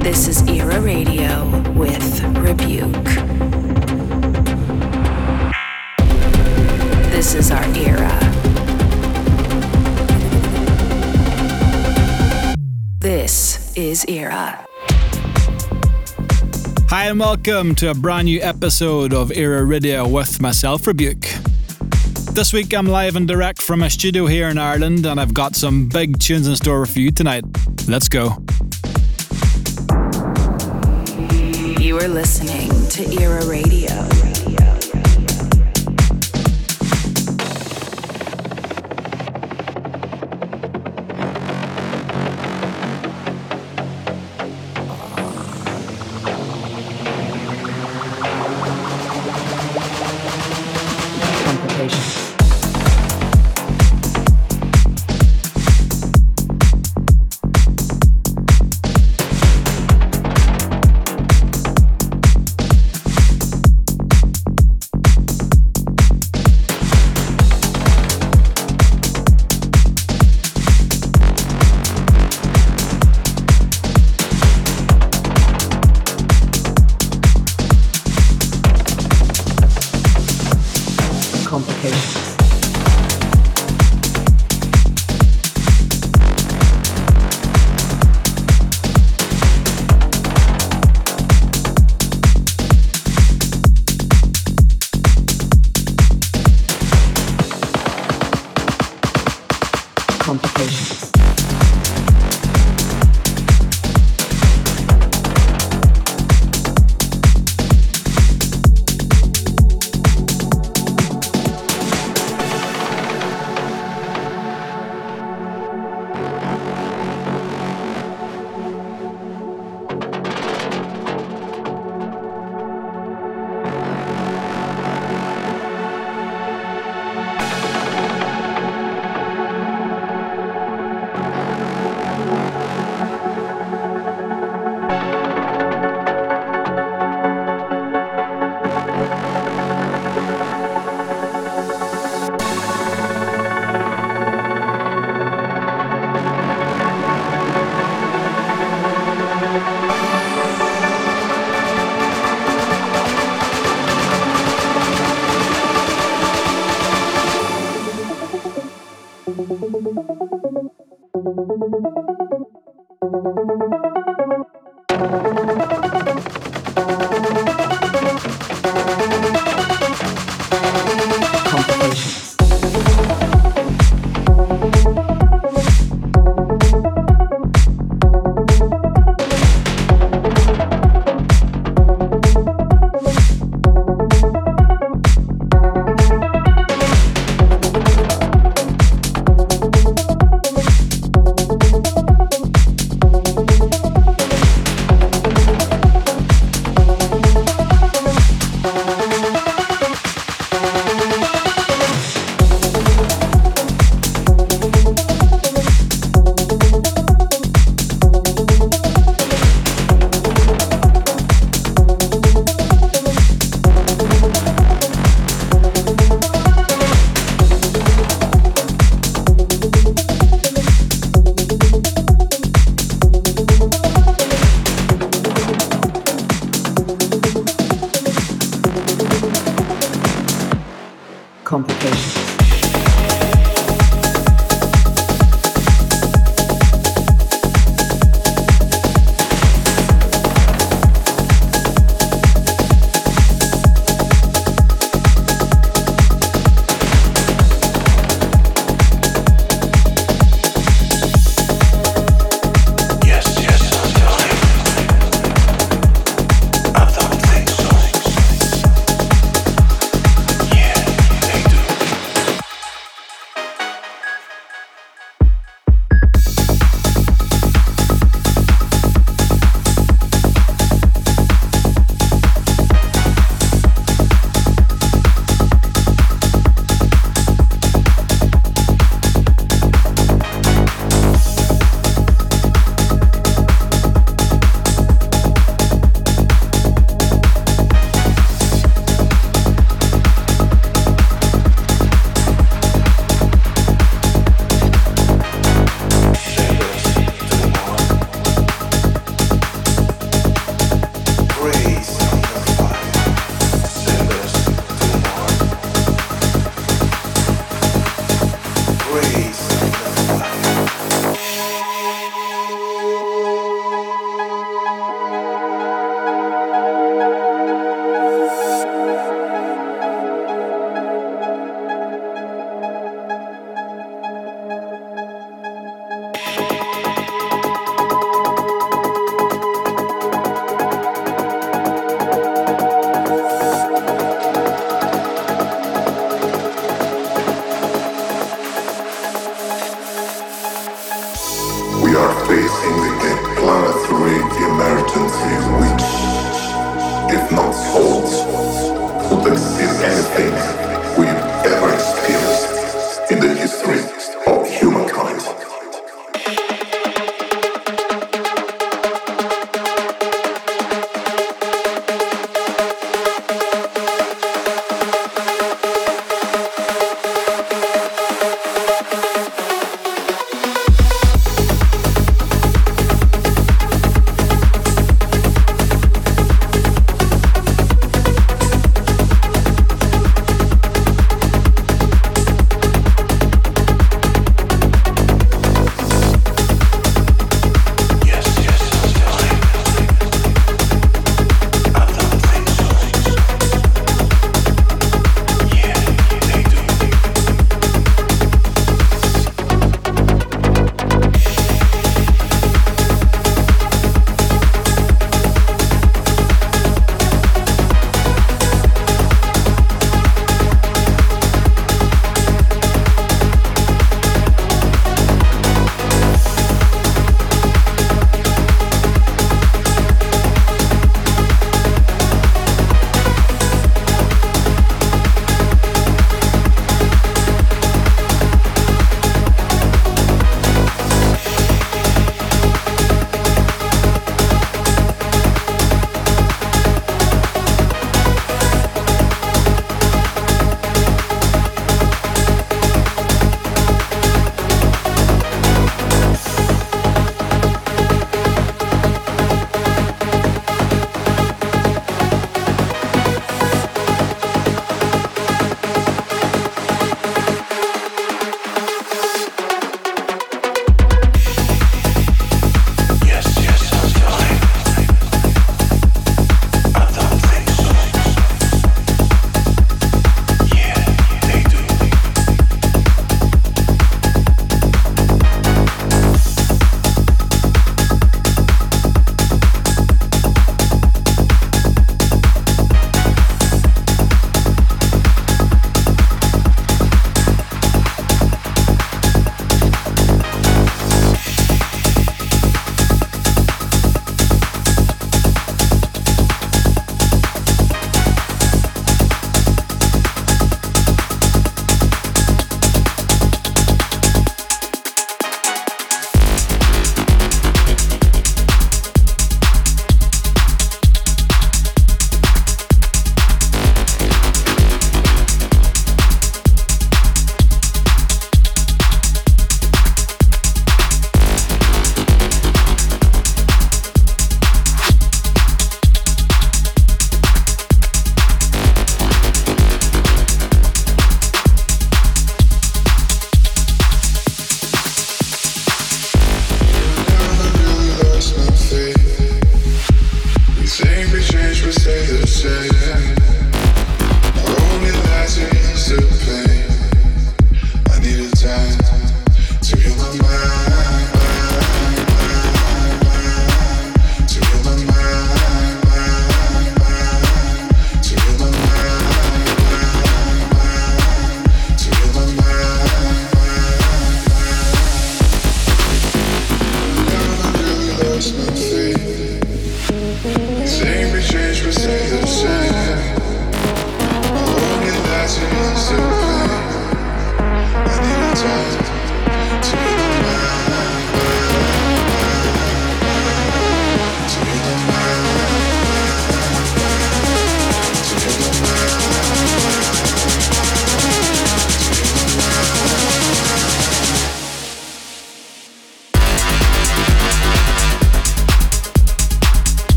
This is Era Radio with Rebuke. This is our era. This is Era. Hi, and welcome to a brand new episode of Era Radio with myself, Rebuke. This week I'm live and direct from a studio here in Ireland, and I've got some big tunes in store for you tonight. Let's go. You are listening to Era Radio.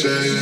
Stay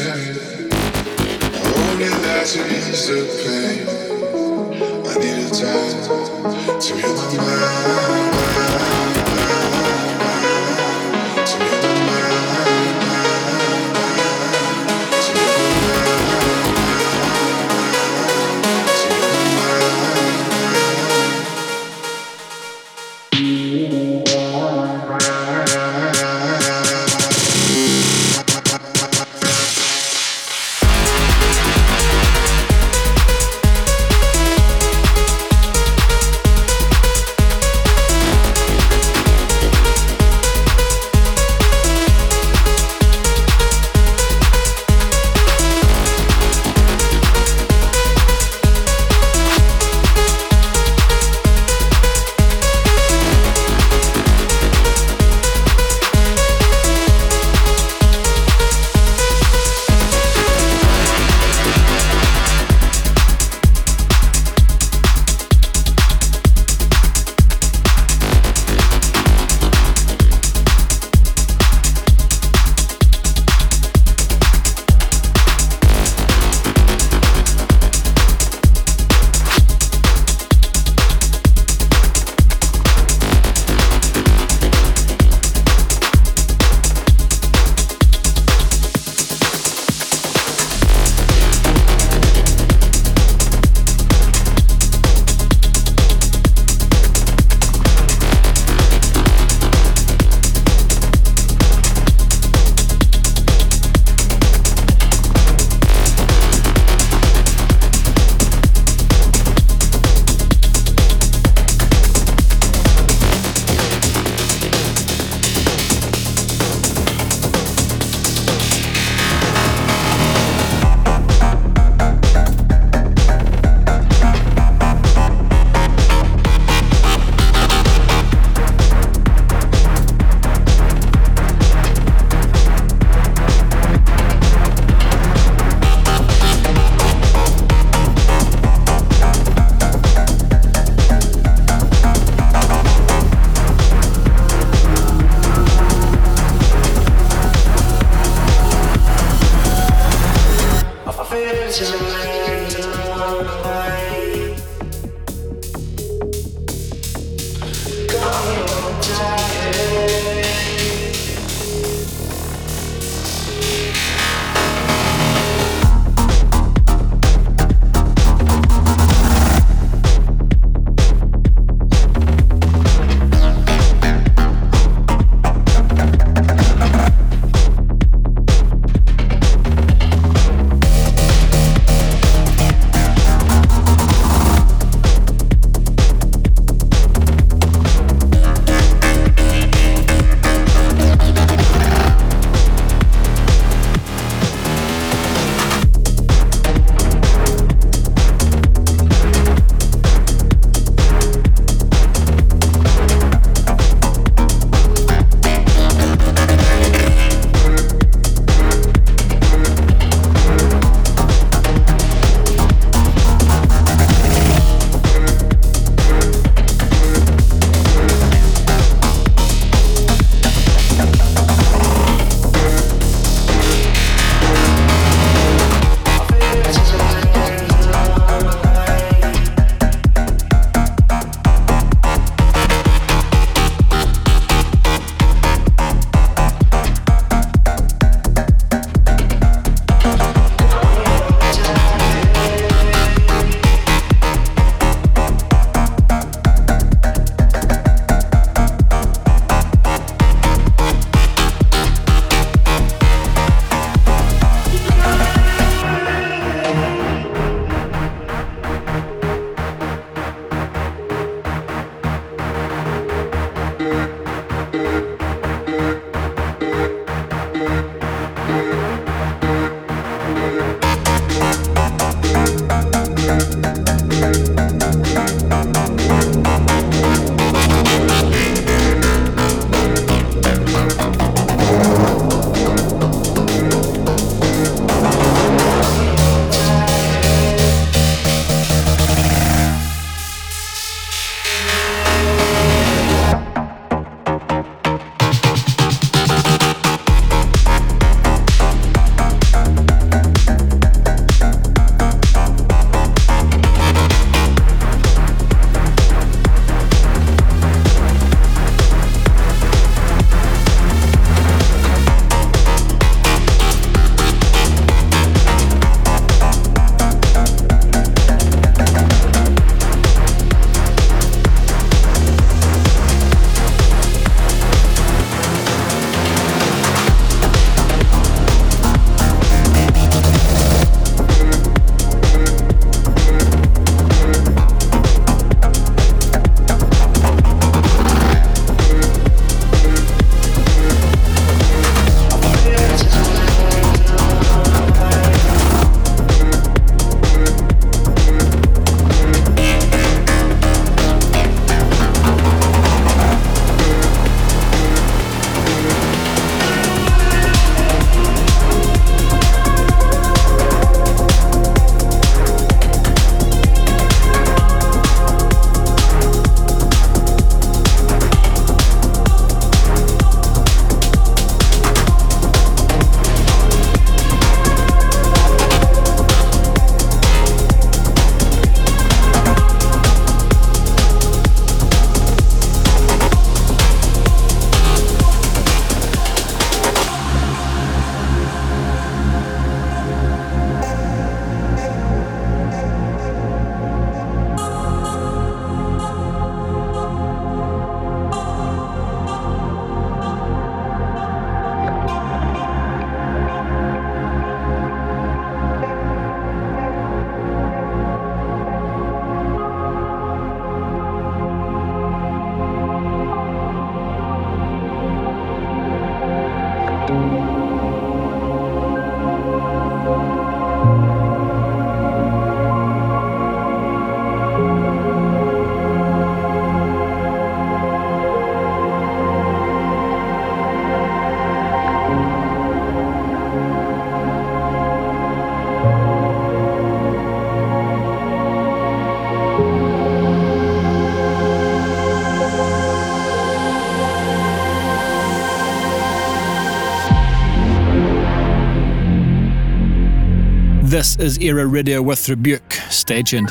This is Era Radio with Rebuke. Stay tuned.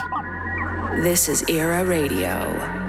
This is Era Radio.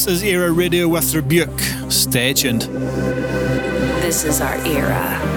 This is Era Radio with Rebūke. Stay tuned. This is our era.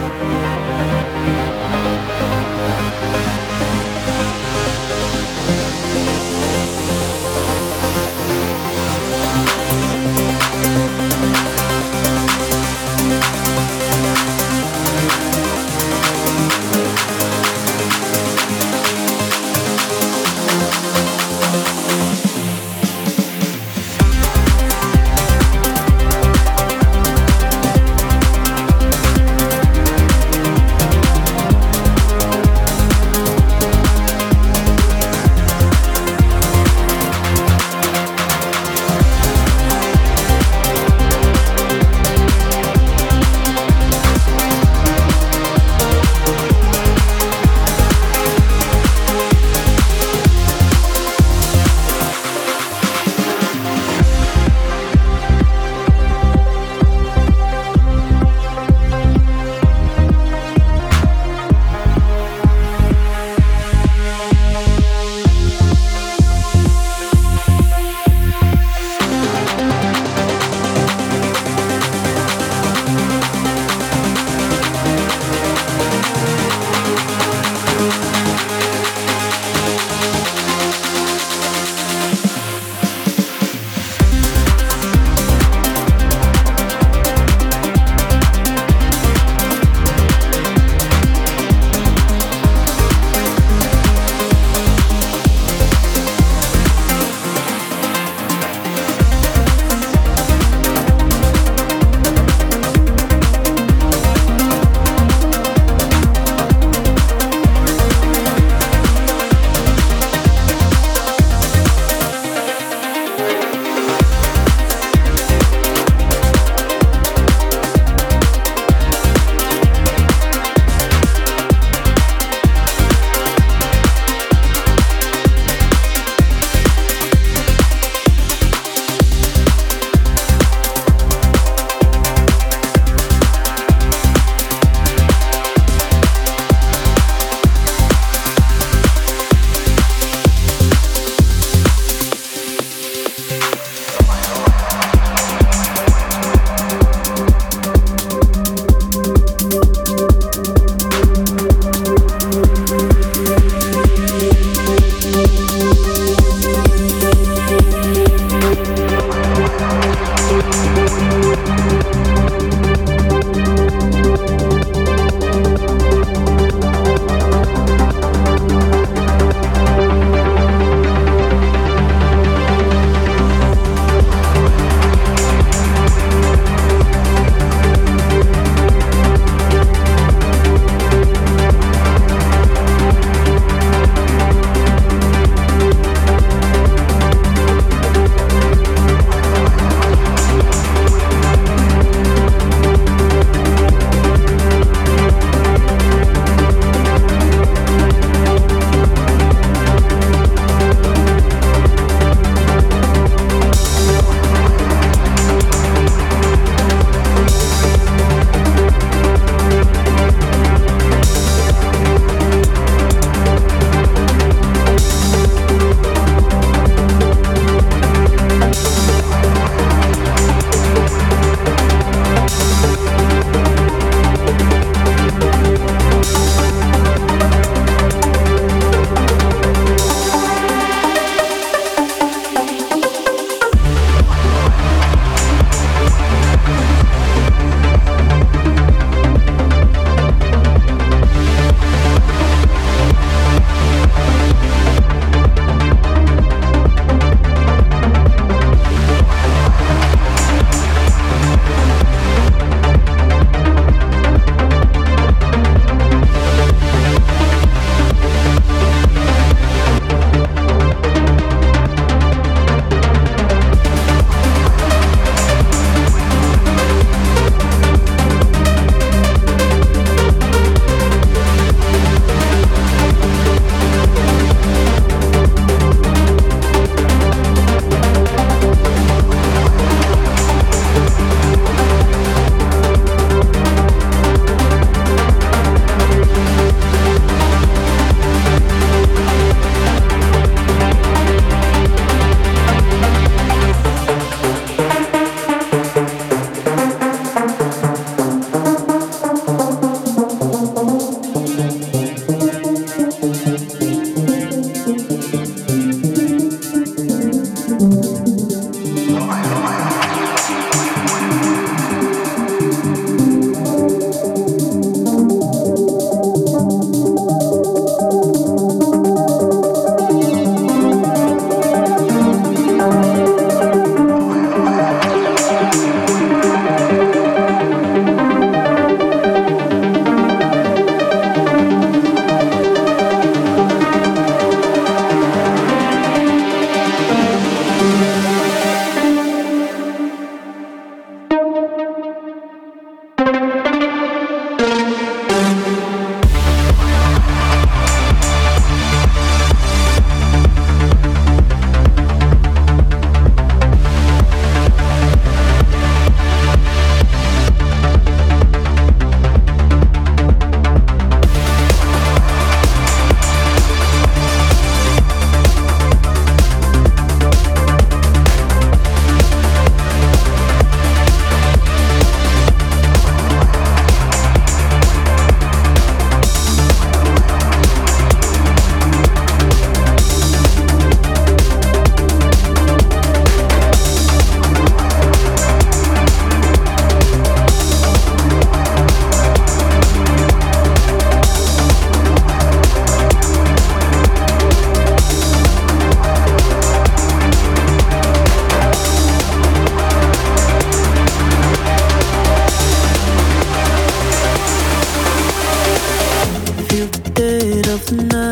no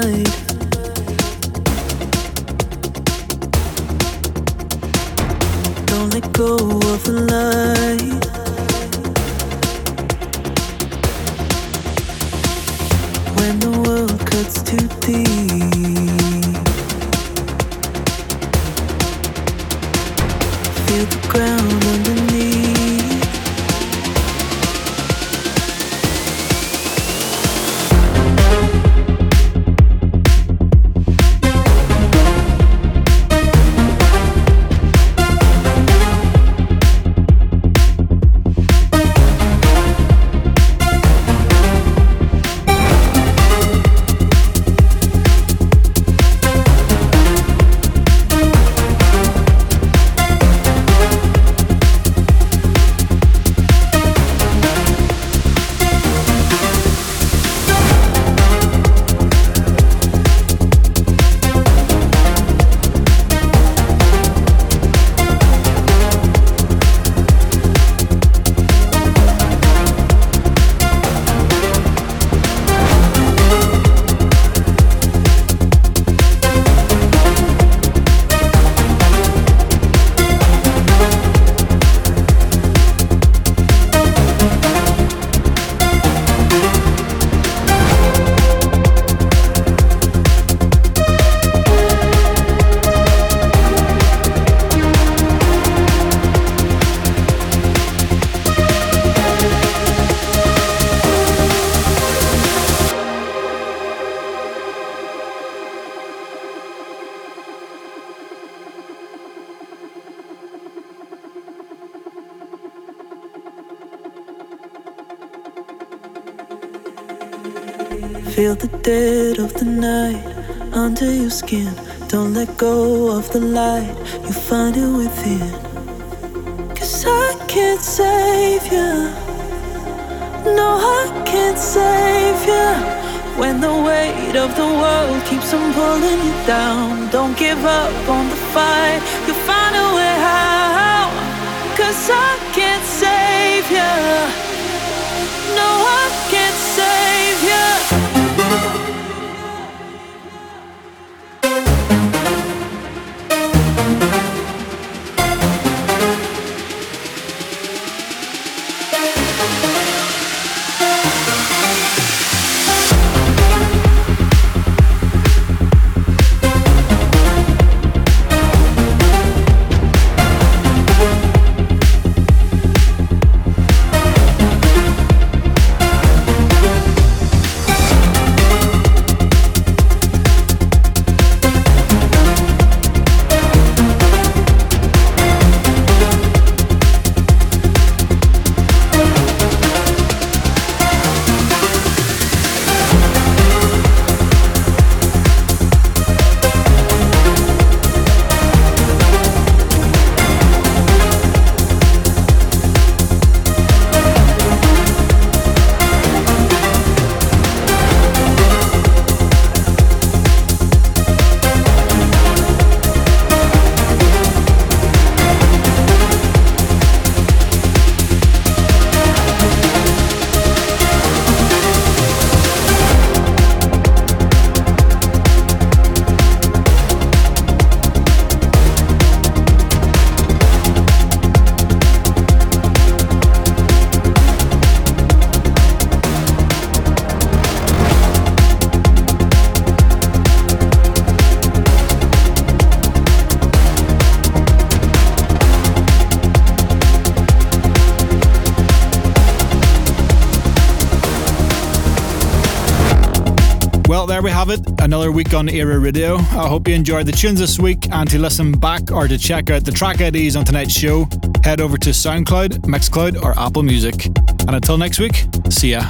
the dead of the night under your skin. Don't let go of the light, you find it within. Cause I can't save you. No, I can't save you. When the weight of the world keeps on pulling you down, don't give up on the fight. You'll find a way out. Cause I can't save you. No, I another week on Era Radio. I hope you enjoyed the tunes this week, and to listen back or to check out the track IDs on tonight's show, head over to SoundCloud, Mixcloud, or Apple Music. And until next week, see ya.